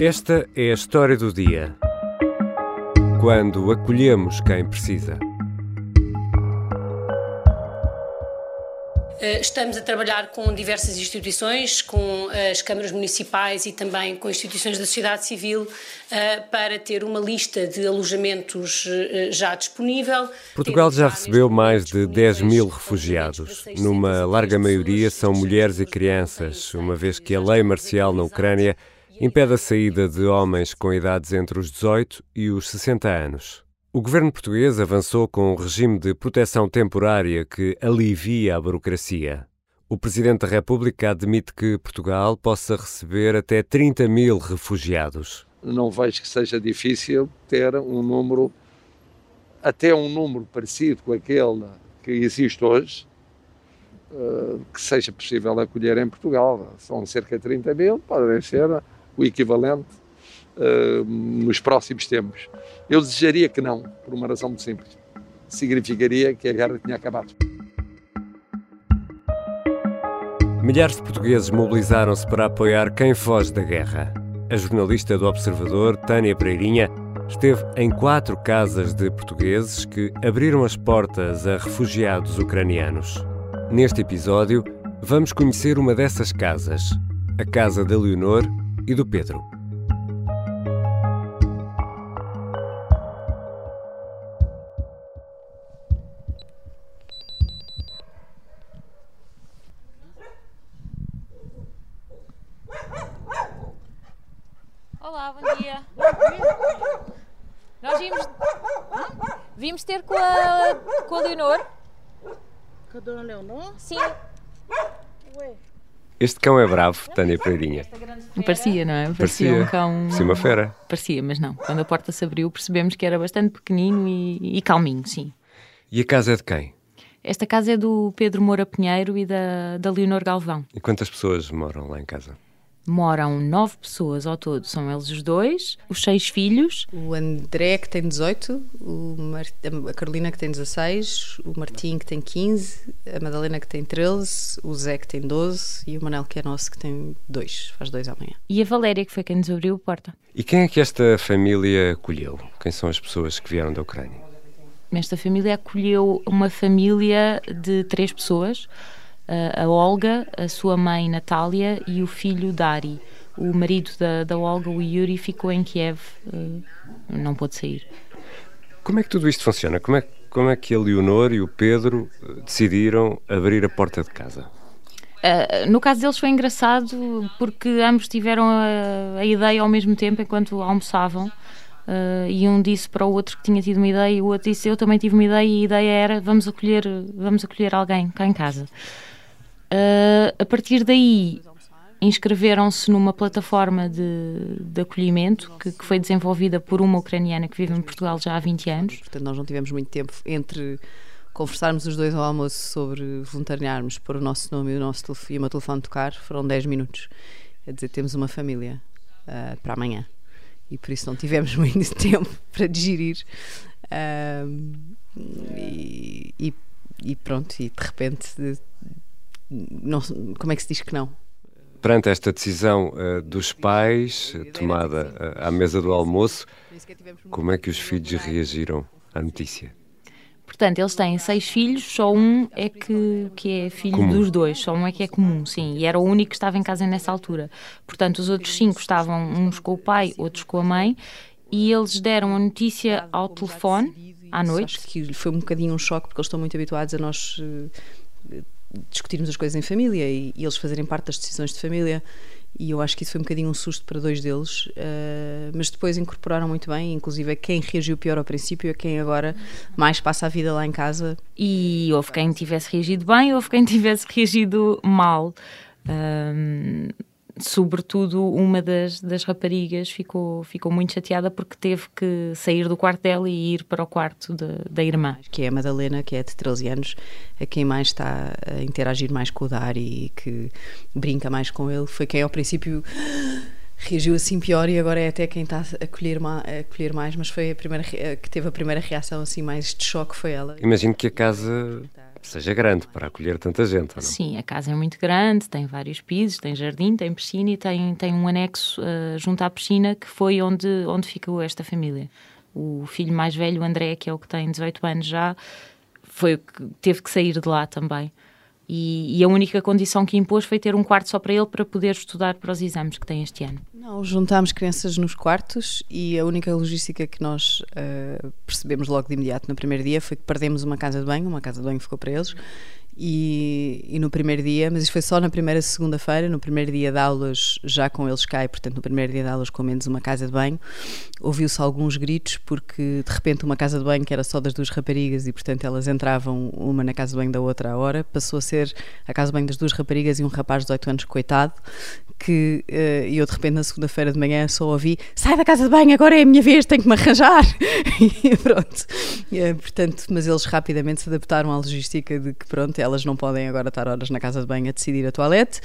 Esta é a história do dia. Quando acolhemos quem precisa. Eh, estamos a trabalhar com diversas instituições, com eh, as câmaras municipais e também com instituições da sociedade civil eh, para ter uma lista de alojamentos já disponível. Portugal já recebeu mais de 10 mil refugiados. Numa larga maioria são mulheres e crianças, uma vez que a lei marcial na Ucrânia impede a saída de homens com idades entre os 18 e os 60 anos. O governo português avançou com um regime de proteção temporária que alivia a burocracia. O Presidente da República admite que Portugal possa receber até 30 mil refugiados. Não vejo que seja difícil ter um número, até um número parecido com aquele que existe hoje, eh, que seja possível acolher em Portugal. São cerca de 30 mil, podem ser o equivalente uh, nos próximos tempos. Eu desejaria que não, por uma razão muito simples. Significaria que a guerra tinha acabado. Milhares de portugueses mobilizaram-se para apoiar quem foge da guerra. A jornalista do Observador, Tânia Pereirinha, esteve em quatro casas de portugueses que abriram as portas a refugiados ucranianos. Neste episódio, vamos conhecer uma dessas casas, a casa da Leonor e do Pedro. Olá, bom dia. Nós vimos, vimos ter com a, com a Leonor. Com a dona Leonor? Sim. Ué. Este cão é bravo, Tânia Pereirinha. Parecia, não é? Parecia, Parecia. um cão. Parecia uma fera. Parecia, mas não. Quando a porta se abriu, percebemos que era bastante pequenino e, e calminho, sim. E a casa é de quem? Esta casa é do Pedro Moura Pinheiro e da, da Leonor Galvão. E quantas pessoas moram lá em casa? Moram nove pessoas ao todo, são eles os dois, os seis filhos. O André, que tem 18, o Mar... a Carolina, que tem 16, o Martim, que tem 15, a Madalena, que tem 13, o Zé, que tem 12 e o Manel, que é nosso, que tem 2, faz 2 amanhã. E a Valéria, que foi quem nos abriu a porta. E quem é que esta família acolheu? Quem são as pessoas que vieram da Ucrânia? Esta família acolheu uma família de três pessoas, a Olga, a sua mãe Natália e o filho Dari. O marido da, da Olga, o Yuri, ficou em Kiev, eh, não pôde sair. Como é que tudo isto funciona? Como é, como é que a Leonor e o Pedro eh, decidiram abrir a porta de casa? Uh, no caso deles foi engraçado porque ambos tiveram a, a ideia ao mesmo tempo enquanto almoçavam. Uh, e um disse para o outro que tinha tido uma ideia e o outro disse eu também tive uma ideia e a ideia era vamos acolher vamos acolher alguém cá em casa uh, a partir daí inscreveram-se numa plataforma de, de acolhimento que, que, foi desenvolvida por uma ucraniana que vive em Portugal já há 20 anos. Portanto nós não tivemos muito tempo entre conversarmos os dois ao almoço sobre voluntariarmos pôr o nosso nome e o nosso telefone, e o meu telefone tocar foram 10 minutos. Quer dizer temos uma família uh, para amanhã. E por isso não tivemos muito tempo para digerir. Um, e, e, e, pronto, e de repente, não, como é que se diz que não? Perante esta decisão uh, dos pais, tomada uh, à mesa do almoço, como é que os filhos reagiram à notícia? Portanto, eles têm seis filhos, só um é que, que é filho comum. dos dois, só um é que é comum, sim, e era o único que estava em casa nessa altura. Portanto, os outros cinco estavam uns com o pai, outros com a mãe, e eles deram a notícia ao telefone à noite. Acho que foi um bocadinho um choque, porque eles estão muito habituados a nós uh, discutirmos as coisas em família e, e eles fazerem parte das decisões de família e eu acho que isso foi um bocadinho um susto para dois deles, uh, mas depois incorporaram muito bem, inclusive é quem reagiu pior ao princípio é quem agora mais passa a vida lá em casa. E houve quem tivesse reagido bem, houve quem tivesse reagido mal. Um, sobretudo uma das, das raparigas ficou, ficou muito chateada porque teve que sair do quarto dela e ir para o quarto de, da irmã. Que é a Madalena, que é de 13 anos, a quem mais está a interagir mais com o Dari e que brinca mais com ele. Foi quem ao princípio reagiu assim pior e agora é até quem está a colher, ma a colher mais, mas foi a primeira que teve a primeira reação assim mais de choque foi ela. Imagino que a casa seja grande para acolher tanta gente, não? Sim, a casa é muito grande, tem vários pisos, tem jardim, tem piscina e tem, tem um anexo uh, junto à piscina que foi onde, onde ficou esta família. O filho mais velho, o André, que é o que tem 18 anos já, foi que teve que sair de lá também. E, e, a única condição que impôs foi ter um quarto só para ele para poder estudar para os exames que tem este ano. Não, juntámos crianças nos quartos e a única logística que nós uh, percebemos logo de imediato no primeiro dia foi que perdemos uma casa de banho, uma casa de banho ficou para eles e, e, no primeiro dia, mas isto foi só na primeira segunda-feira, no primeiro dia de aulas, já com eles e portanto no primeiro dia de aulas com menos uma casa de banho, ouviu-se alguns gritos, porque de repente uma casa de banho que era só das duas raparigas e portanto elas entravam uma na casa de banho da outra à hora, passou a ser a casa de banho das duas raparigas e um rapaz de 18 anos, coitado, que uh, eu de repente na segunda-feira de manhã só ouvi sai da casa de banho, agora é a minha vez, tenho que me arranjar. E pronto, uh, portanto, mas eles rapidamente se adaptaram à logística de que pronto, elas não podem agora estar horas na casa de banho a decidir a toalete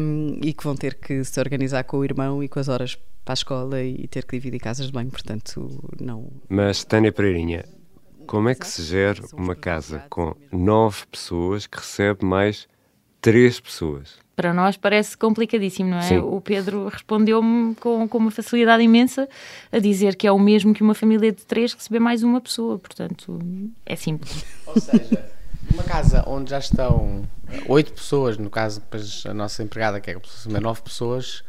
um, e que vão ter que se organizar com o irmão e com as horas para a escola e ter que dividir casas de banho, portanto, não. Mas, Tânia Pereirinha, como é que se gera uma casa com nove pessoas que recebe mais três pessoas? para nós parece complicadíssimo, não é? Sim. O Pedro respondeu-me com, com uma facilidade imensa a dizer que é o mesmo que uma família de três receber mais uma pessoa, portanto é simples. Ou seja, numa casa onde já estão oito pessoas, no caso a nossa empregada que é aproximadamente nove pessoas,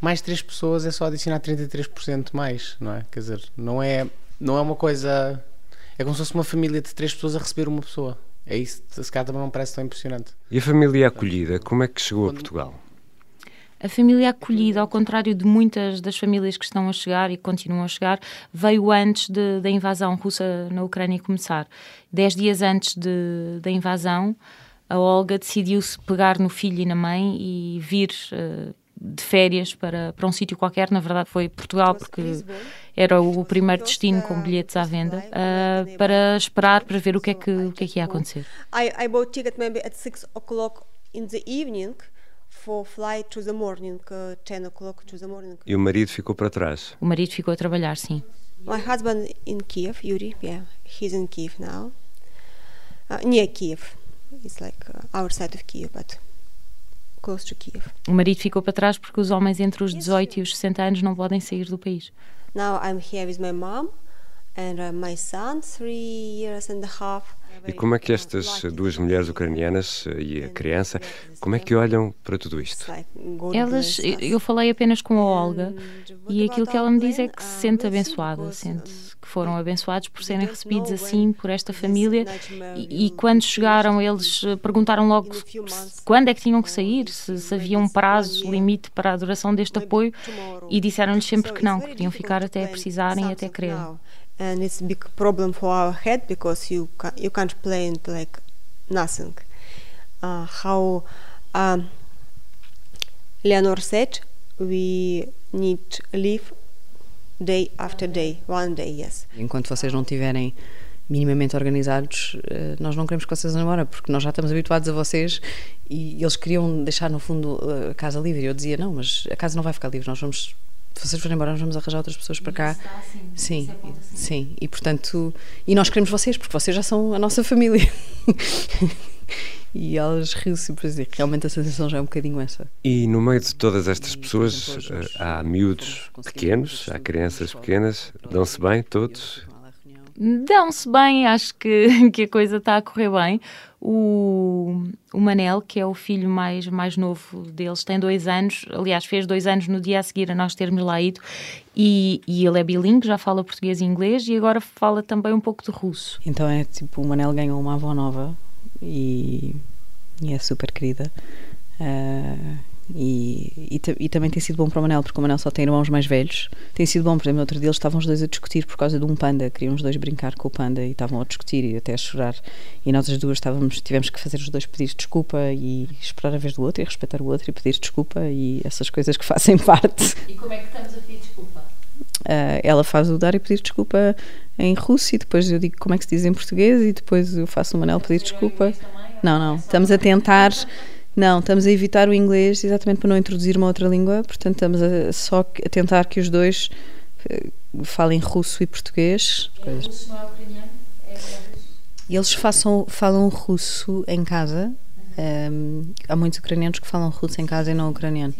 mais três pessoas é só adicionar 33% mais, não é? Quer dizer, não é, não é uma coisa. É como se fosse uma família de três pessoas a receber uma pessoa. É isso, se calhar também não parece tão impressionante. E a família acolhida, como é que chegou a Portugal? A família acolhida, ao contrário de muitas das famílias que estão a chegar e continuam a chegar, veio antes de, da invasão russa na Ucrânia começar. Dez dias antes de, da invasão, a Olga decidiu-se pegar no filho e na mãe e vir uh, de férias para, para um sítio qualquer. Na verdade, foi Portugal, porque era o primeiro destino com bilhetes à venda, uh, para esperar para ver o que é que, o que, é que ia acontecer. I, I bought ticket maybe at 6 o'clock in the evening for flight to the morning, uh, 10 o'clock to the morning. E o marido ficou para trás? O marido ficou a trabalhar, sim. My husband in Kiev, Yuri, yeah, he's in Kiev now. Uh, near Kiev. It's like uh, our side of Kiev, but close to Kiev. O marido ficou para trás porque os homens entre os 18 e os 60 anos não podem sair do país. Now I'm here with my mom E como é que estas duas mulheres ucranianas eh, e a criança, como é que olham para tudo isto? Elas, eu falei apenas com a Olga e aquilo que ela me diz é que se sente abençoada, sente que foram abençoados por serem recebidos assim por esta família. e, e quando chegaram eles perguntaram logo quando é que tinham que sair, se, se havia um prazo limite para a duração deste apoio. E disseram-lhes sempre que não, que podiam ficar até precisarem e até quererem. And it's a big problem for our head because you ca you can't plan like nothing. Uh, how um, Leonor said, we need live day after day, one day, yes. Enquanto vocês não tiverem minimamente organizados, eh, nós não queremos que vocês vão embora, porque nós já estamos habituados a vocês e eles queriam deixar no fundo a casa livre. Eu dizia, não, mas a casa não vai ficar livre, nós vamos se vocês forem embora, nós vamos arranjar outras pessoas para cá. Assim, sim, assim. sim. E portanto, e nós queremos vocês, porque vocês já são a nossa família. e elas riu-se por dizer realmente a sensação já é um bocadinho essa. E no meio de todas estas pessoas eh, há miúdos pequenos, há crianças pequenas, dão-se bem todos? Dão-se bem, acho que, que a coisa está a correr bem. O, o Manel, que é o filho mais, mais novo deles, tem dois anos, aliás, fez dois anos no dia a seguir a nós termos lá ido, e, e ele é bilingue, já fala português e inglês, e agora fala também um pouco de russo. Então é tipo, o Manel ganhou uma avó nova e, e é super querida. Uh, e, e, e, também tem sido bom para o Manel, porque o Manel só tem irmãos mais velhos. Tem sido bom, por exemplo, no outro dia eles estavam os dois a discutir por causa de um panda, queriam os dois brincar com o panda e estavam a discutir e até a chorar. E nós as duas estávamos, tivemos que fazer os dois pedir desculpa e esperar a vez do outro e respeitar o outro e pedir desculpa e essas coisas que fazem parte. E como é que estamos a pedir desculpa? Uh, ela faz o dar e pedir desculpa em russo e depois eu digo como é que se diz em português e depois eu faço o Manel pedir desculpa. Não, não, estamos a tentar não, estamos a evitar o inglês exatamente para não introduzir uma outra língua, portanto estamos a, só a tentar que os dois uh, falem russo e português. É russo não é ucraniano? É? Eles façam, falam russo em casa. Um, há muitos ucranianos que falam russo em casa e não ucraniano.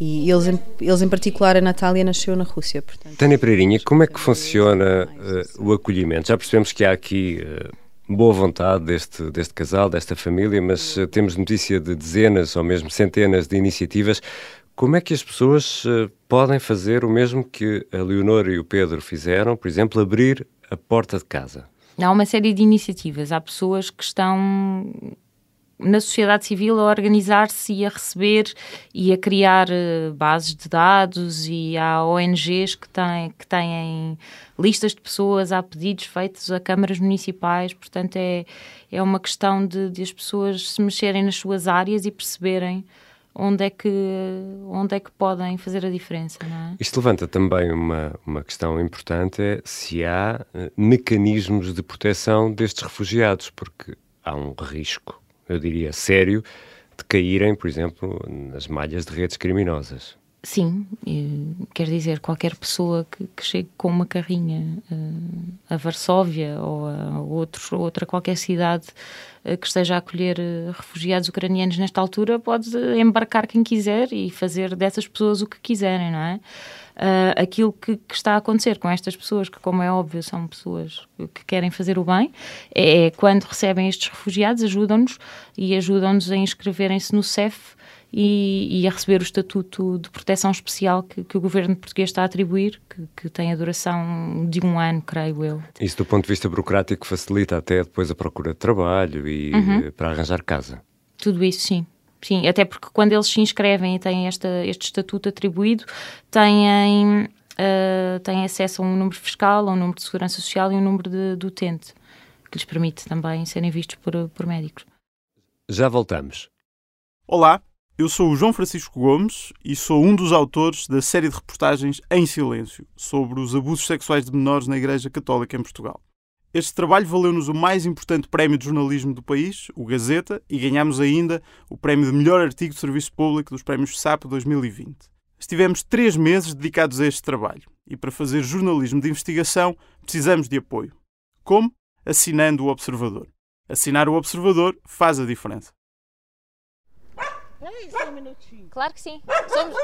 E eles, eles em particular, a Natália nasceu na Rússia. Portanto, Tânia Pereirinha, como é que funciona uh, o acolhimento? Já percebemos que há aqui uh, boa vontade deste, deste casal, desta família, mas uh, temos notícia de dezenas ou mesmo centenas de iniciativas. Como é que as pessoas podem fazer o mesmo que a Leonor e o Pedro fizeram, por exemplo, abrir a porta de casa? Há uma série de iniciativas. Há pessoas que estão na sociedade civil a organizar-se e a receber e a criar uh, bases de dados e há ONGs que têm, que têm listas de pessoas, há pedidos feitos a câmaras municipais, portanto é, é uma questão de, de as pessoas se mexerem nas suas áreas e perceberem onde é que, onde é que podem fazer a diferença. É? Isto levanta também uma, uma questão importante, é se há uh, mecanismos de proteção destes refugiados, porque há um risco eu diria, sério de caírem, por exemplo, nas malhas de redes criminosas. Sim, quer dizer, qualquer pessoa que, que chegue com uma carrinha uh, a Varsóvia ou a outra qualquer cidade uh, que esteja a acolher uh, refugiados ucranianos nesta altura pode embarcar quem quiser e fazer dessas pessoas o que quiserem, não é? aquilo que, que, está a acontecer com estas pessoas, que, como é óbvio, são pessoas que querem fazer o bem, é, é quando recebem estes refugiados, ajudam-nos e ajudam-nos a inscreverem-se no CEF. E, e, a receber o estatuto de proteção especial que, que o governo português está a atribuir, que, que, tem a duração de um ano, creio eu. Isso, do ponto de vista burocrático, facilita até depois a procura de trabalho e uhum. para arranjar casa. Tudo isso, sim. Sim, até porque quando eles se inscrevem e têm esta, este estatuto atribuído, têm, uh, têm acesso a um número fiscal, a um número de segurança social e um número de, de utente, que lhes permite também serem vistos por, por médicos. Já voltamos. Olá, eu sou o João Francisco Gomes e sou um dos autores da série de reportagens Em Silêncio sobre os abusos sexuais de menores na Igreja Católica em Portugal. Este trabalho valeu-nos o mais importante prémio de jornalismo do país, o Gazeta, e ganhámos ainda o prémio de melhor artigo de serviço público dos prémios SAP 2020. Estivemos três meses dedicados a este trabalho e para fazer jornalismo de investigação precisamos de apoio. Como? Assinando o Observador. Assinar o Observador faz a diferença. Claro que sim. Somos.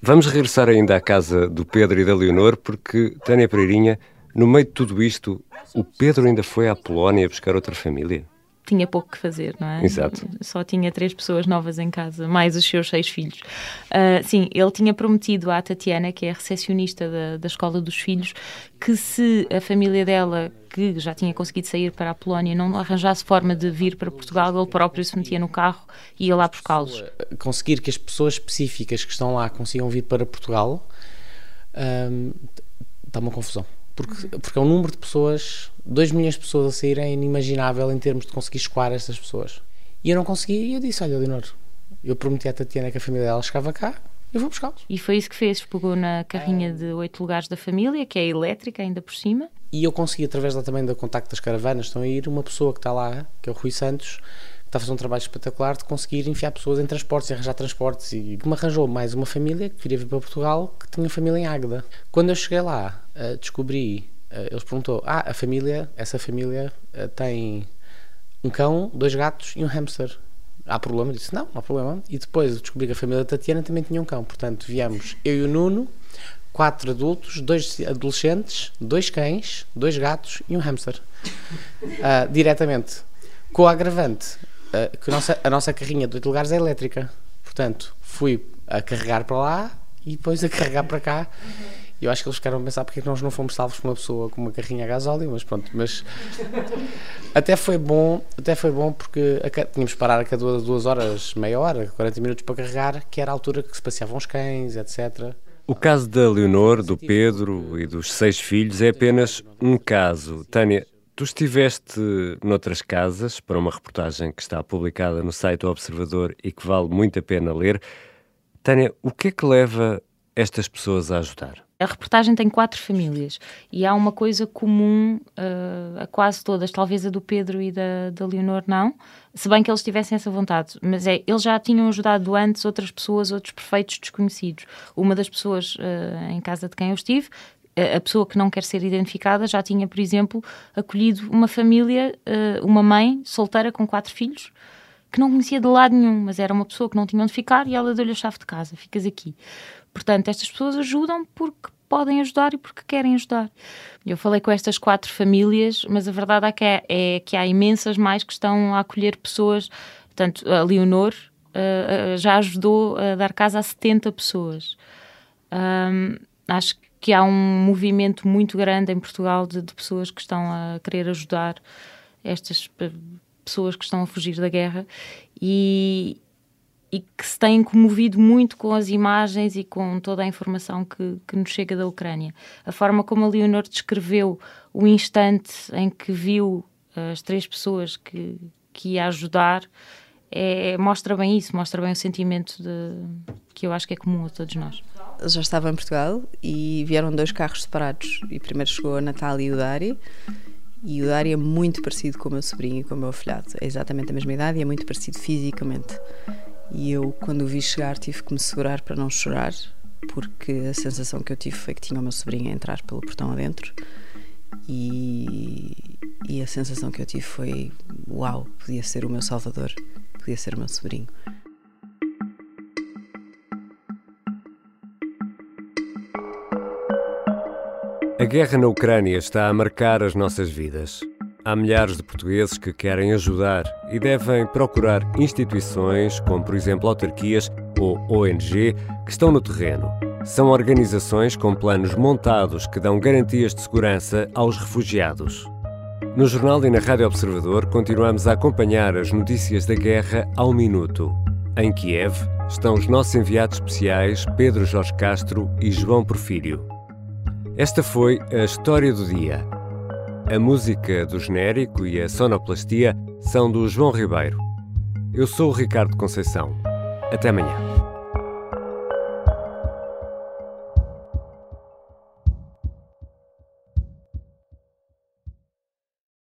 Vamos regressar ainda à casa do Pedro e da Leonor, porque, Tânia Pereirinha, no meio de tudo isto, o Pedro ainda foi à Polónia buscar outra família? Tinha pouco que fazer, não é? Exato. Só tinha três pessoas novas em casa, mais os seus seis filhos. Uh, sim, ele tinha prometido à Tatiana, que é a recepcionista da, da escola dos filhos, que se a família dela, que já tinha conseguido sair para a Polónia, não arranjasse forma de vir para Portugal, ele próprio se metia no carro e ia lá buscá-los. Conseguir que as pessoas específicas que estão lá consigam vir para Portugal um, está uma confusão porque, porque é um número de pessoas, 2 milhões de pessoas a saírem, é inimaginável em termos de conseguir escoar estas pessoas. E eu não consegui, e eu disse: Olha, Leonor, eu prometi à Tatiana que a família dela chegava cá, eu vou buscá-los. E foi isso que fez, pegou na carrinha de oito lugares da família, que é elétrica ainda por cima. E eu consegui, através lá também do contacto das caravanas, estão a ir, uma pessoa que está lá, que é o Rui Santos, está a fazer um trabalho espetacular de conseguir enfiar pessoas em transportes, arranjar transportes e me arranjou mais uma família que queria vir para Portugal que tinha família em Águeda. Quando eu cheguei lá, uh, descobri, uh, eles perguntou: "Ah, a família, essa família uh, tem um cão, dois gatos e um hamster. Há problema?" Eu disse: "Não, não há problema." E depois descobri que a família da Tatiana também tinha um cão. Portanto, viemos eu e o Nuno, quatro adultos, dois adolescentes, dois cães, dois gatos e um hamster. Uh, diretamente. Com o agravante uh, que a nossa, a nossa carrinha de 8 lugares é elétrica. Portanto, fui a carregar para lá e depois a carregar para cá. E eu acho que eles ficaram a pensar porque é nós não fomos salvos por uma pessoa com uma carrinha a gasóleo, mas pronto, mas até foi bom, até foi bom porque tínhamos de parar a cada duas horas, meia hora, 40 minutos para carregar, que era a altura que se passeavam os cães, etc. O caso da Leonor, do Pedro e dos seis filhos é apenas um caso. Tânia, Tu estiveste noutras casas para uma reportagem que está publicada no site do Observador e que vale muito a pena ler. Tânia, o que é que leva estas pessoas a ajudar? A reportagem tem quatro famílias e há uma coisa comum uh, a quase todas, talvez a do Pedro e da, da Leonor não, se bem que eles tivessem essa vontade, mas é, eles já tinham ajudado antes outras pessoas, outros perfeitos desconhecidos. Uma das pessoas uh, em casa de quem eu estive a pessoa que não quer ser identificada já tinha, por exemplo, acolhido uma família, uh, uma mãe solteira com quatro filhos, que não conhecia de lado nenhum, mas era uma pessoa que não tinha onde ficar e ela deu-lhe a chave de casa, ficas aqui. Portanto, estas pessoas ajudam porque podem ajudar e porque querem ajudar. Eu falei com estas quatro famílias, mas a verdade é que, é, é que há imensas mais que estão a acolher pessoas. Portanto, a Leonor uh, já ajudou a dar casa a 70 pessoas. Um, acho que há um movimento muito grande em Portugal de, de pessoas que estão a querer ajudar estas pessoas que estão a fugir da guerra e, e que se têm comovido muito com as imagens e com toda a informação que, que nos chega da Ucrânia. A forma como a Leonor descreveu o instante em que viu as três pessoas que, que ia ajudar é, mostra bem isso, mostra bem o sentimento de, que eu acho que é comum a todos nós. Já estava em Portugal e vieram dois carros separados. E primeiro chegou a Natália e o Dari. E o Dari é muito parecido com o meu sobrinho e com o meu afilhado. É exatamente a mesma idade e é muito parecido fisicamente. E eu, quando o vi chegar, tive que me segurar para não chorar, porque a sensação que eu tive foi que tinha o meu sobrinho a entrar pelo portão adentro. E, e a sensação que eu tive foi: uau, podia ser o meu salvador, podia ser o meu sobrinho. A guerra na Ucrânia está a marcar as nossas vidas. Há milhares de portugueses que querem ajudar e devem procurar instituições, como por exemplo autarquias ou ONG, que estão no terreno. São organizações com planos montados que dão garantias de segurança aos refugiados. No jornal e na Rádio Observador continuamos a acompanhar as notícias da guerra ao minuto. Em Kiev estão os nossos enviados especiais Pedro Jorge Castro e João Porfírio. Esta foi a história do dia. A música do genérico e a sonoplastia são do João Ribeiro. Eu sou o Ricardo Conceição. Até amanhã.